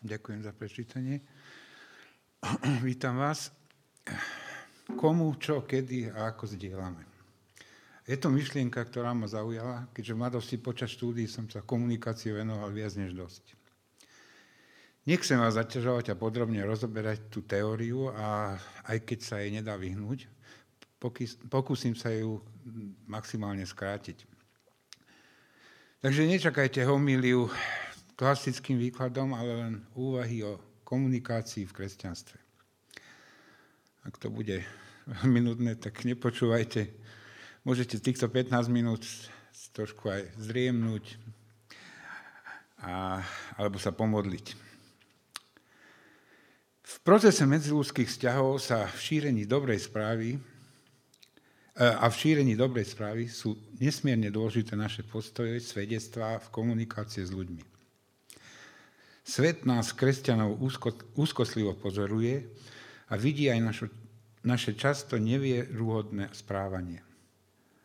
Ďakujem za prečítanie. Vítam vás. Komu, čo, kedy a ako zdieľame. Je to myšlienka, ktorá ma zaujala, keďže v mladosti počas štúdií som sa komunikáciu venoval viac než dosť. Nechcem vás zaťažovať a podrobne rozoberať tú teóriu, a aj keď sa jej nedá vyhnúť, pokúsim sa ju maximálne skrátiť. Takže nečakajte homíliu klasickým výkladom, ale len úvahy o komunikácii v kresťanstve. Ak to bude minútne, tak nepočúvajte. Môžete týchto 15 minút trošku aj zriemnúť a, alebo sa pomodliť. V procese medziludských vzťahov sa v šírení dobrej správy e, a v šírení dobrej správy sú nesmierne dôležité naše postoje, svedectvá v komunikácii s ľuďmi. Svet nás, kresťanov, úzko, úzkostlivo pozoruje a vidí aj našo, naše často nevierúhodné správanie.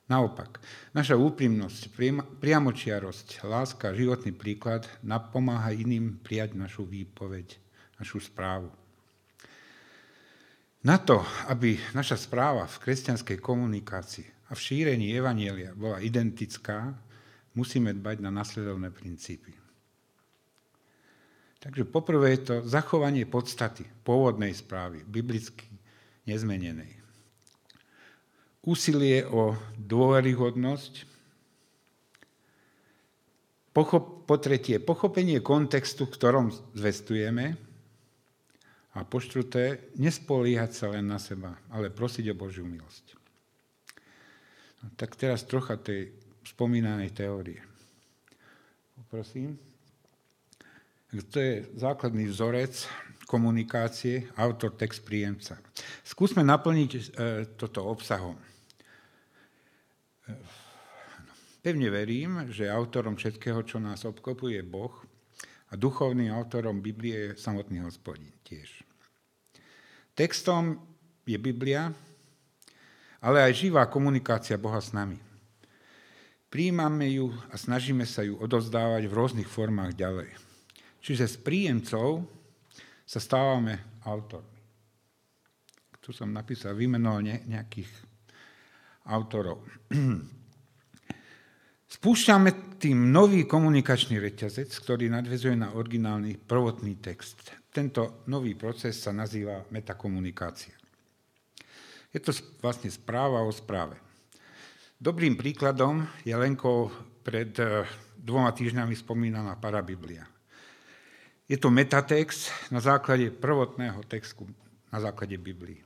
Naopak, naša úprimnosť, priamočiarosť, láska, životný príklad napomáha iným prijať našu výpoveď, našu správu. Na to, aby naša správa v kresťanskej komunikácii a v šírení Evanielia bola identická, musíme dbať na nasledovné princípy. Takže poprvé je to zachovanie podstaty pôvodnej správy, biblicky nezmenenej. Úsilie o dôveryhodnosť, pochop, po tretie, pochopenie kontextu, v ktorom zvestujeme, a po štvrté, nespoliehať sa len na seba, ale prosiť o Božiu milosť. No, tak teraz trocha tej spomínanej teórie. Poprosím. To je základný vzorec komunikácie, autor, text, príjemca. Skúsme naplniť e, toto obsahom. E, pevne verím, že autorom všetkého, čo nás obklopuje, je Boh a duchovným autorom Biblie je samotný hospodin tiež. Textom je Biblia, ale aj živá komunikácia Boha s nami. Príjmame ju a snažíme sa ju odovzdávať v rôznych formách ďalej. Čiže z príjemcov sa stávame autormi. Tu som napísal, vymenoval nejakých autorov. Spúšťame tým nový komunikačný reťazec, ktorý nadvezuje na originálny prvotný text. Tento nový proces sa nazýva metakomunikácia. Je to vlastne správa o správe. Dobrým príkladom je Lenko pred eh, dvoma týždňami spomínaná parabiblia. Je to metatext na základe prvotného textu, na základe Biblii.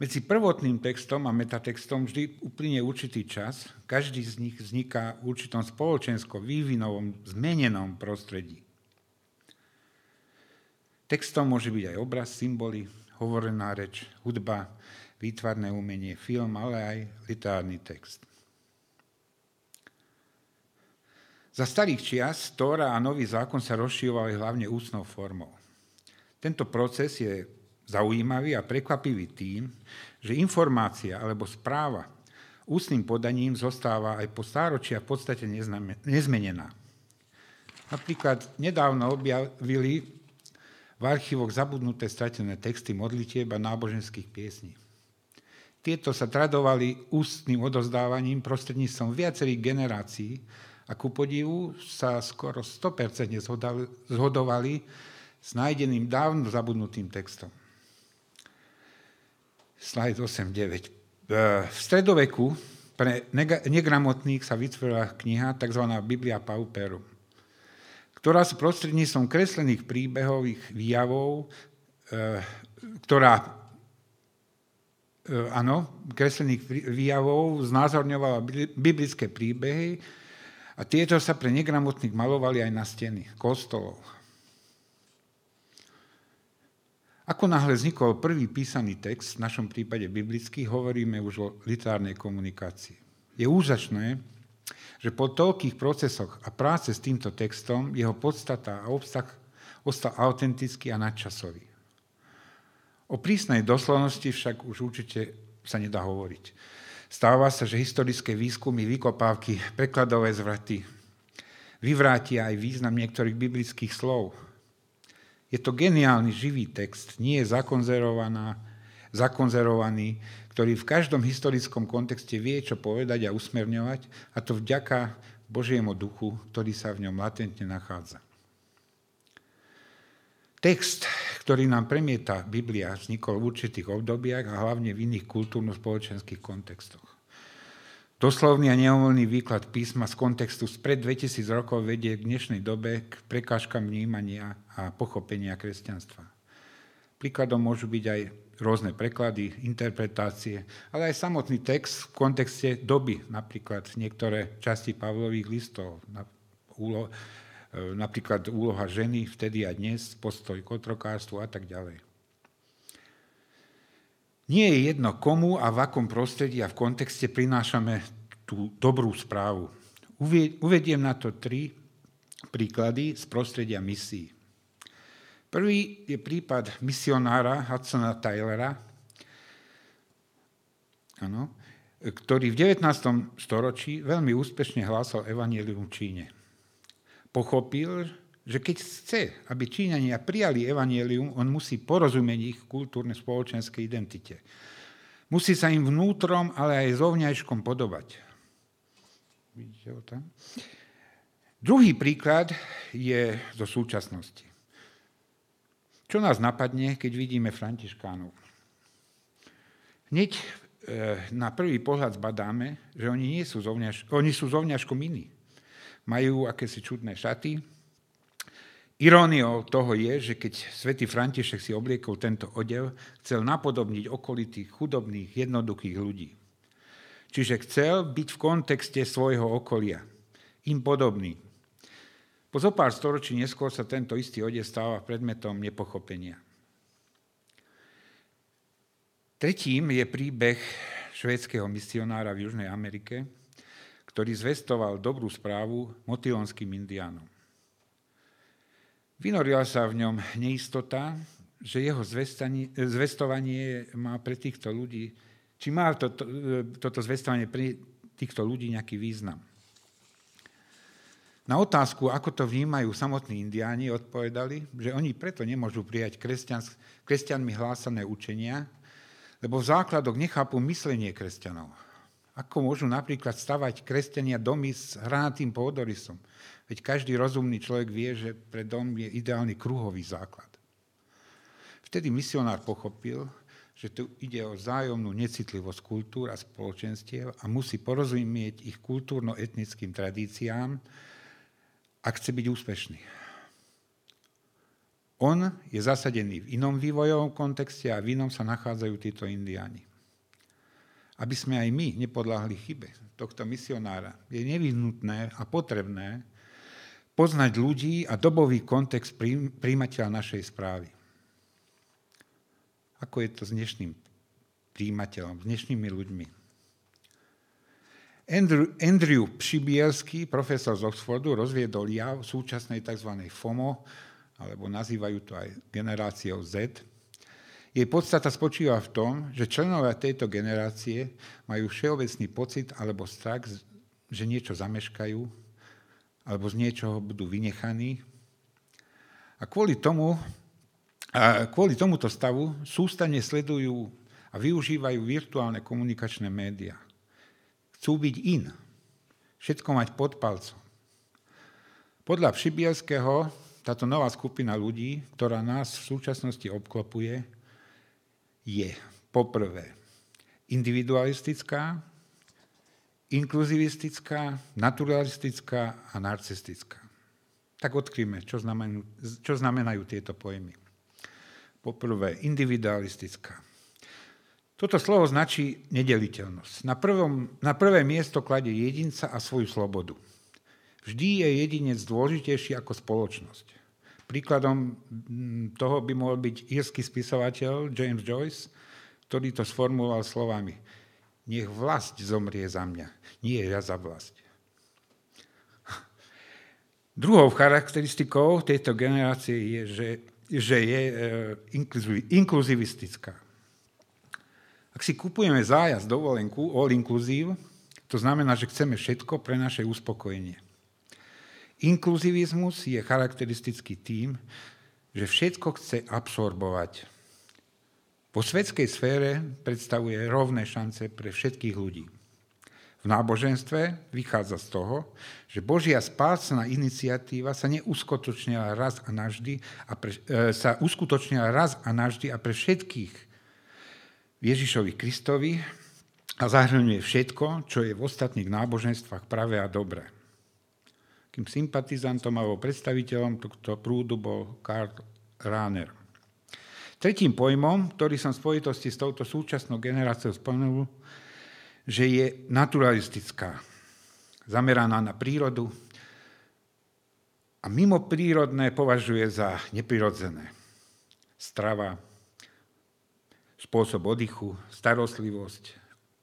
Medzi prvotným textom a metatextom vždy uplynie určitý čas, každý z nich vzniká v určitom spoločensko-vývinovom zmenenom prostredí. Textom môže byť aj obraz, symboly, hovorená reč, hudba, výtvarné umenie, film, ale aj literárny text. Za starých čias Tóra a Nový zákon sa rozširovali hlavne ústnou formou. Tento proces je zaujímavý a prekvapivý tým, že informácia alebo správa ústnym podaním zostáva aj po stáročia v podstate nezmenená. Napríklad nedávno objavili v archívoch zabudnuté stratené texty modlitieb a náboženských piesní. Tieto sa tradovali ústnym odozdávaním prostredníctvom viacerých generácií a ku podivu sa skoro 100% zhodovali s nájdeným dávno zabudnutým textom. Slajd 8.9. V stredoveku pre negramotných sa vytvorila kniha tzv. Biblia Pauperum, ktorá sa prostredníctvom kreslených príbehových výjavov, e, ktorá e, áno, kreslených výjavov znázorňovala biblické príbehy, a tieto sa pre negramotných malovali aj na steny kostolov. Ako náhle vznikol prvý písaný text, v našom prípade biblický, hovoríme už o literárnej komunikácii. Je úžasné, že po toľkých procesoch a práce s týmto textom jeho podstata a obsah ostal autentický a nadčasový. O prísnej doslovnosti však už určite sa nedá hovoriť. Stáva sa, že historické výskumy, vykopávky, prekladové zvraty vyvrátia aj význam niektorých biblických slov. Je to geniálny živý text, nie je zakonzervovaná, zakonzervovaný, ktorý v každom historickom kontexte vie, čo povedať a usmerňovať, a to vďaka Božiemu duchu, ktorý sa v ňom latentne nachádza. Text, ktorý nám premieta Biblia, vznikol v určitých obdobiach a hlavne v iných kultúrno-spoločenských kontextoch. Doslovný a neomolný výklad písma z kontextu spred 2000 rokov vedie k dnešnej dobe k prekážkam vnímania a pochopenia kresťanstva. Príkladom môžu byť aj rôzne preklady, interpretácie, ale aj samotný text v kontexte doby, napríklad niektoré časti Pavlových listov, úlo, e, napríklad úloha ženy vtedy a dnes, postoj k otrokárstvu a tak ďalej. Nie je jedno, komu a v akom prostredí a v kontexte prinášame tú dobrú správu. Uvediem na to tri príklady z prostredia misií. Prvý je prípad misionára Hudsona Taylora, ano, ktorý v 19. storočí veľmi úspešne hlásal evanílium v Číne. Pochopil, že keď chce, aby Číňania prijali evanielium, on musí porozumieť ich kultúrne spoločenskej identite. Musí sa im vnútrom, ale aj zovňajškom podobať. Vidíte ho tam? Druhý príklad je zo súčasnosti. Čo nás napadne, keď vidíme Františkánov? Hneď e, na prvý pohľad zbadáme, že oni, nie sú zovňaž, oni sú zovňažkom iní. Majú akési čudné šaty, Iróniou toho je, že keď svätý František si obliekol tento odev, chcel napodobniť okolitých chudobných, jednoduchých ľudí. Čiže chcel byť v kontexte svojho okolia, im podobný. Po zo pár storočí neskôr sa tento istý odev stáva predmetom nepochopenia. Tretím je príbeh švédskeho misionára v Južnej Amerike, ktorý zvestoval dobrú správu motilonským indiánom. Vynorila sa v ňom neistota, že jeho zvestovanie má pre týchto ľudí, či má toto, toto zvestovanie pre týchto ľudí nejaký význam. Na otázku, ako to vnímajú samotní indiáni, odpovedali, že oni preto nemôžu prijať kresťan, kresťanmi hlásané učenia, lebo v základoch nechápu myslenie kresťanov. Ako môžu napríklad stavať kresťania domy s hranatým pôdorysom? Veď každý rozumný človek vie, že pre dom je ideálny kruhový základ. Vtedy misionár pochopil, že tu ide o zájomnú necitlivosť kultúr a spoločenstiev a musí porozumieť ich kultúrno-etnickým tradíciám, ak chce byť úspešný. On je zasadený v inom vývojovom kontexte a v inom sa nachádzajú títo indiáni aby sme aj my nepodláhli chybe tohto misionára, je nevyhnutné a potrebné poznať ľudí a dobový kontext príjimateľa našej správy. Ako je to s dnešným príjimateľom, s dnešnými ľuďmi. Andrew, Andrew Přibielský, profesor z Oxfordu, rozviedol jav súčasnej tzv. FOMO, alebo nazývajú to aj generáciou Z, jej podstata spočíva v tom, že členovia tejto generácie majú všeobecný pocit alebo strach, že niečo zameškajú, alebo z niečoho budú vynechaní. A kvôli tomu, a kvôli tomuto stavu sústane sledujú a využívajú virtuálne komunikačné médiá. Chcú byť in. Všetko mať pod palcom. Podľa Přibielského táto nová skupina ľudí, ktorá nás v súčasnosti obklopuje, je poprvé individualistická, inkluzivistická, naturalistická a narcistická. Tak odkryjme, čo znamenajú, čo znamenajú tieto pojmy. Poprvé, individualistická. Toto slovo značí nedeliteľnosť. Na, prvom, na prvé miesto kladie jedinca a svoju slobodu. Vždy je jedinec dôležitejší ako spoločnosť. Príkladom mm, toho by mohol byť írsky spisovateľ James Joyce, ktorý to sformuloval slovami Nech vlast zomrie za mňa, nie ja za vlast. Druhou charakteristikou tejto generácie je, že, že je e, inkluzivistická. Ak si kupujeme zájazd dovolenku all inclusive, to znamená, že chceme všetko pre naše uspokojenie. Inkluzivizmus je charakteristický tým, že všetko chce absorbovať. Po svetskej sfére predstavuje rovné šance pre všetkých ľudí. V náboženstve vychádza z toho, že Božia spásna iniciatíva sa neuskutočnila raz a navždy a pre, e, sa uskutočnila raz a navždy a pre všetkých Ježišovi Kristovi a zahrňuje všetko, čo je v ostatných náboženstvách pravé a dobré. Kým sympatizantom alebo predstaviteľom tohto prúdu bol Karl Rahner. Tretím pojmom, ktorý som v spojitosti s touto súčasnou generáciou spomenul, že je naturalistická, zameraná na prírodu a mimo prírodné považuje za neprirodzené. Strava, spôsob oddychu, starostlivosť,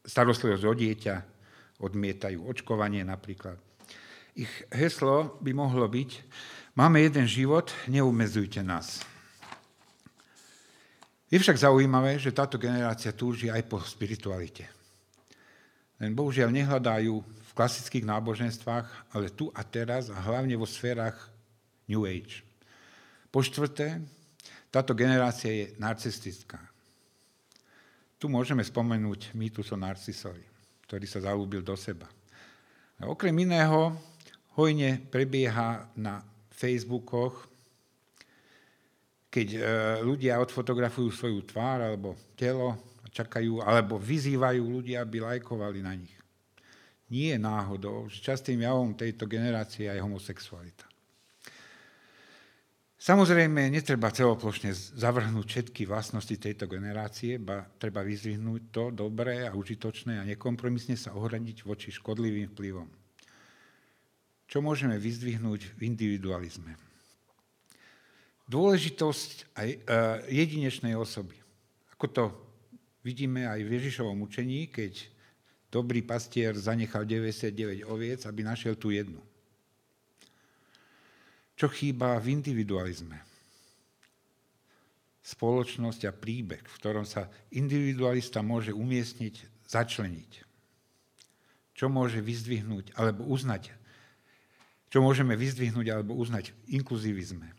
starostlivosť o dieťa, odmietajú očkovanie napríklad. Ich heslo by mohlo byť, máme jeden život, neumezujte nás. Je však zaujímavé, že táto generácia túži aj po spiritualite. Len bohužiaľ nehľadajú v klasických náboženstvách, ale tu a teraz a hlavne vo sférach New Age. Po štvrté, táto generácia je narcistická. Tu môžeme spomenúť mýtus o Narcisovi, ktorý sa zalúbil do seba. A okrem iného hojne prebieha na Facebookoch, keď e, ľudia odfotografujú svoju tvár alebo telo čakajú, alebo vyzývajú ľudia, aby lajkovali na nich. Nie je náhodou, že častým javom tejto generácie je homosexualita. Samozrejme, netreba celoplošne zavrhnúť všetky vlastnosti tejto generácie, ba treba vyzvihnúť to dobré a užitočné a nekompromisne sa ohradiť voči škodlivým vplyvom. Čo môžeme vyzdvihnúť v individualizme? Dôležitosť aj e, jedinečnej osoby. Ako to Vidíme aj v Ježišovom učení, keď dobrý pastier zanechal 99 oviec, aby našiel tú jednu. Čo chýba v individualizme? Spoločnosť a príbeh, v ktorom sa individualista môže umiestniť, začleniť. Čo môže vyzdvihnúť alebo uznať? Čo môžeme vyzdvihnúť alebo uznať v inkluzivizme?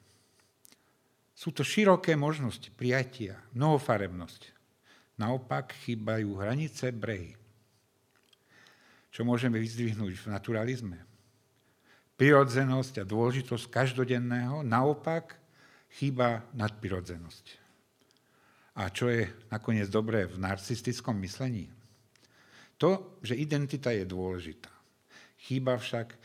Sú to široké možnosti prijatia, mnohofarebnosť, Naopak chýbajú hranice, brehy. Čo môžeme vyzdvihnúť v naturalizme? Prirodzenosť a dôležitosť každodenného, naopak chýba nadprirodzenosť. A čo je nakoniec dobré v narcistickom myslení? To, že identita je dôležitá. Chýba však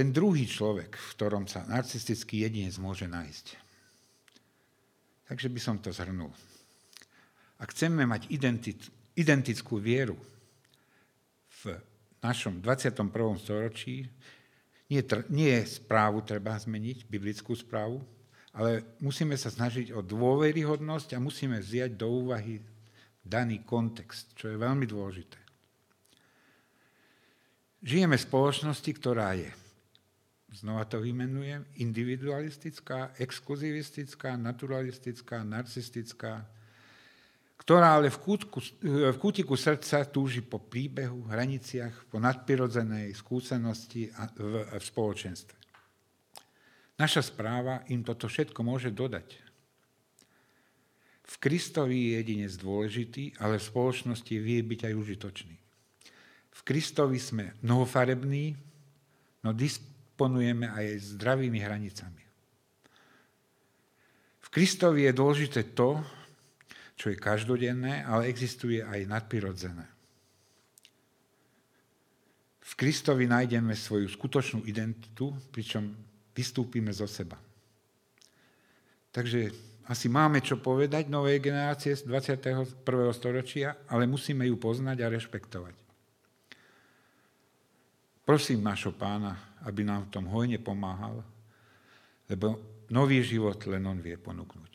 ten druhý človek, v ktorom sa narcistický jedinec môže nájsť. Takže by som to zhrnul. Ak chceme mať identit, identickú vieru v našom 21. storočí, nie, nie správu treba zmeniť, biblickú správu, ale musíme sa snažiť o dôveryhodnosť a musíme vziať do úvahy daný kontext, čo je veľmi dôležité. Žijeme v spoločnosti, ktorá je, znova to vymenujem, individualistická, exkluzivistická, naturalistická, narcistická, ktorá ale v, kútku, v kútiku srdca túži po príbehu, hraniciach, po nadprirodzenej skúsenosti v, v spoločenstve. Naša správa im toto všetko môže dodať. V Kristovi je jedinec dôležitý, ale v spoločnosti vie byť aj užitočný. V Kristovi sme mnohofarební, no disponujeme aj zdravými hranicami. V Kristovi je dôležité to, čo je každodenné, ale existuje aj nadprirodzené. V Kristovi nájdeme svoju skutočnú identitu, pričom vystúpime zo seba. Takže asi máme čo povedať novej generácie z 21. storočia, ale musíme ju poznať a rešpektovať. Prosím nášho pána, aby nám v tom hojne pomáhal, lebo nový život len on vie ponúknuť.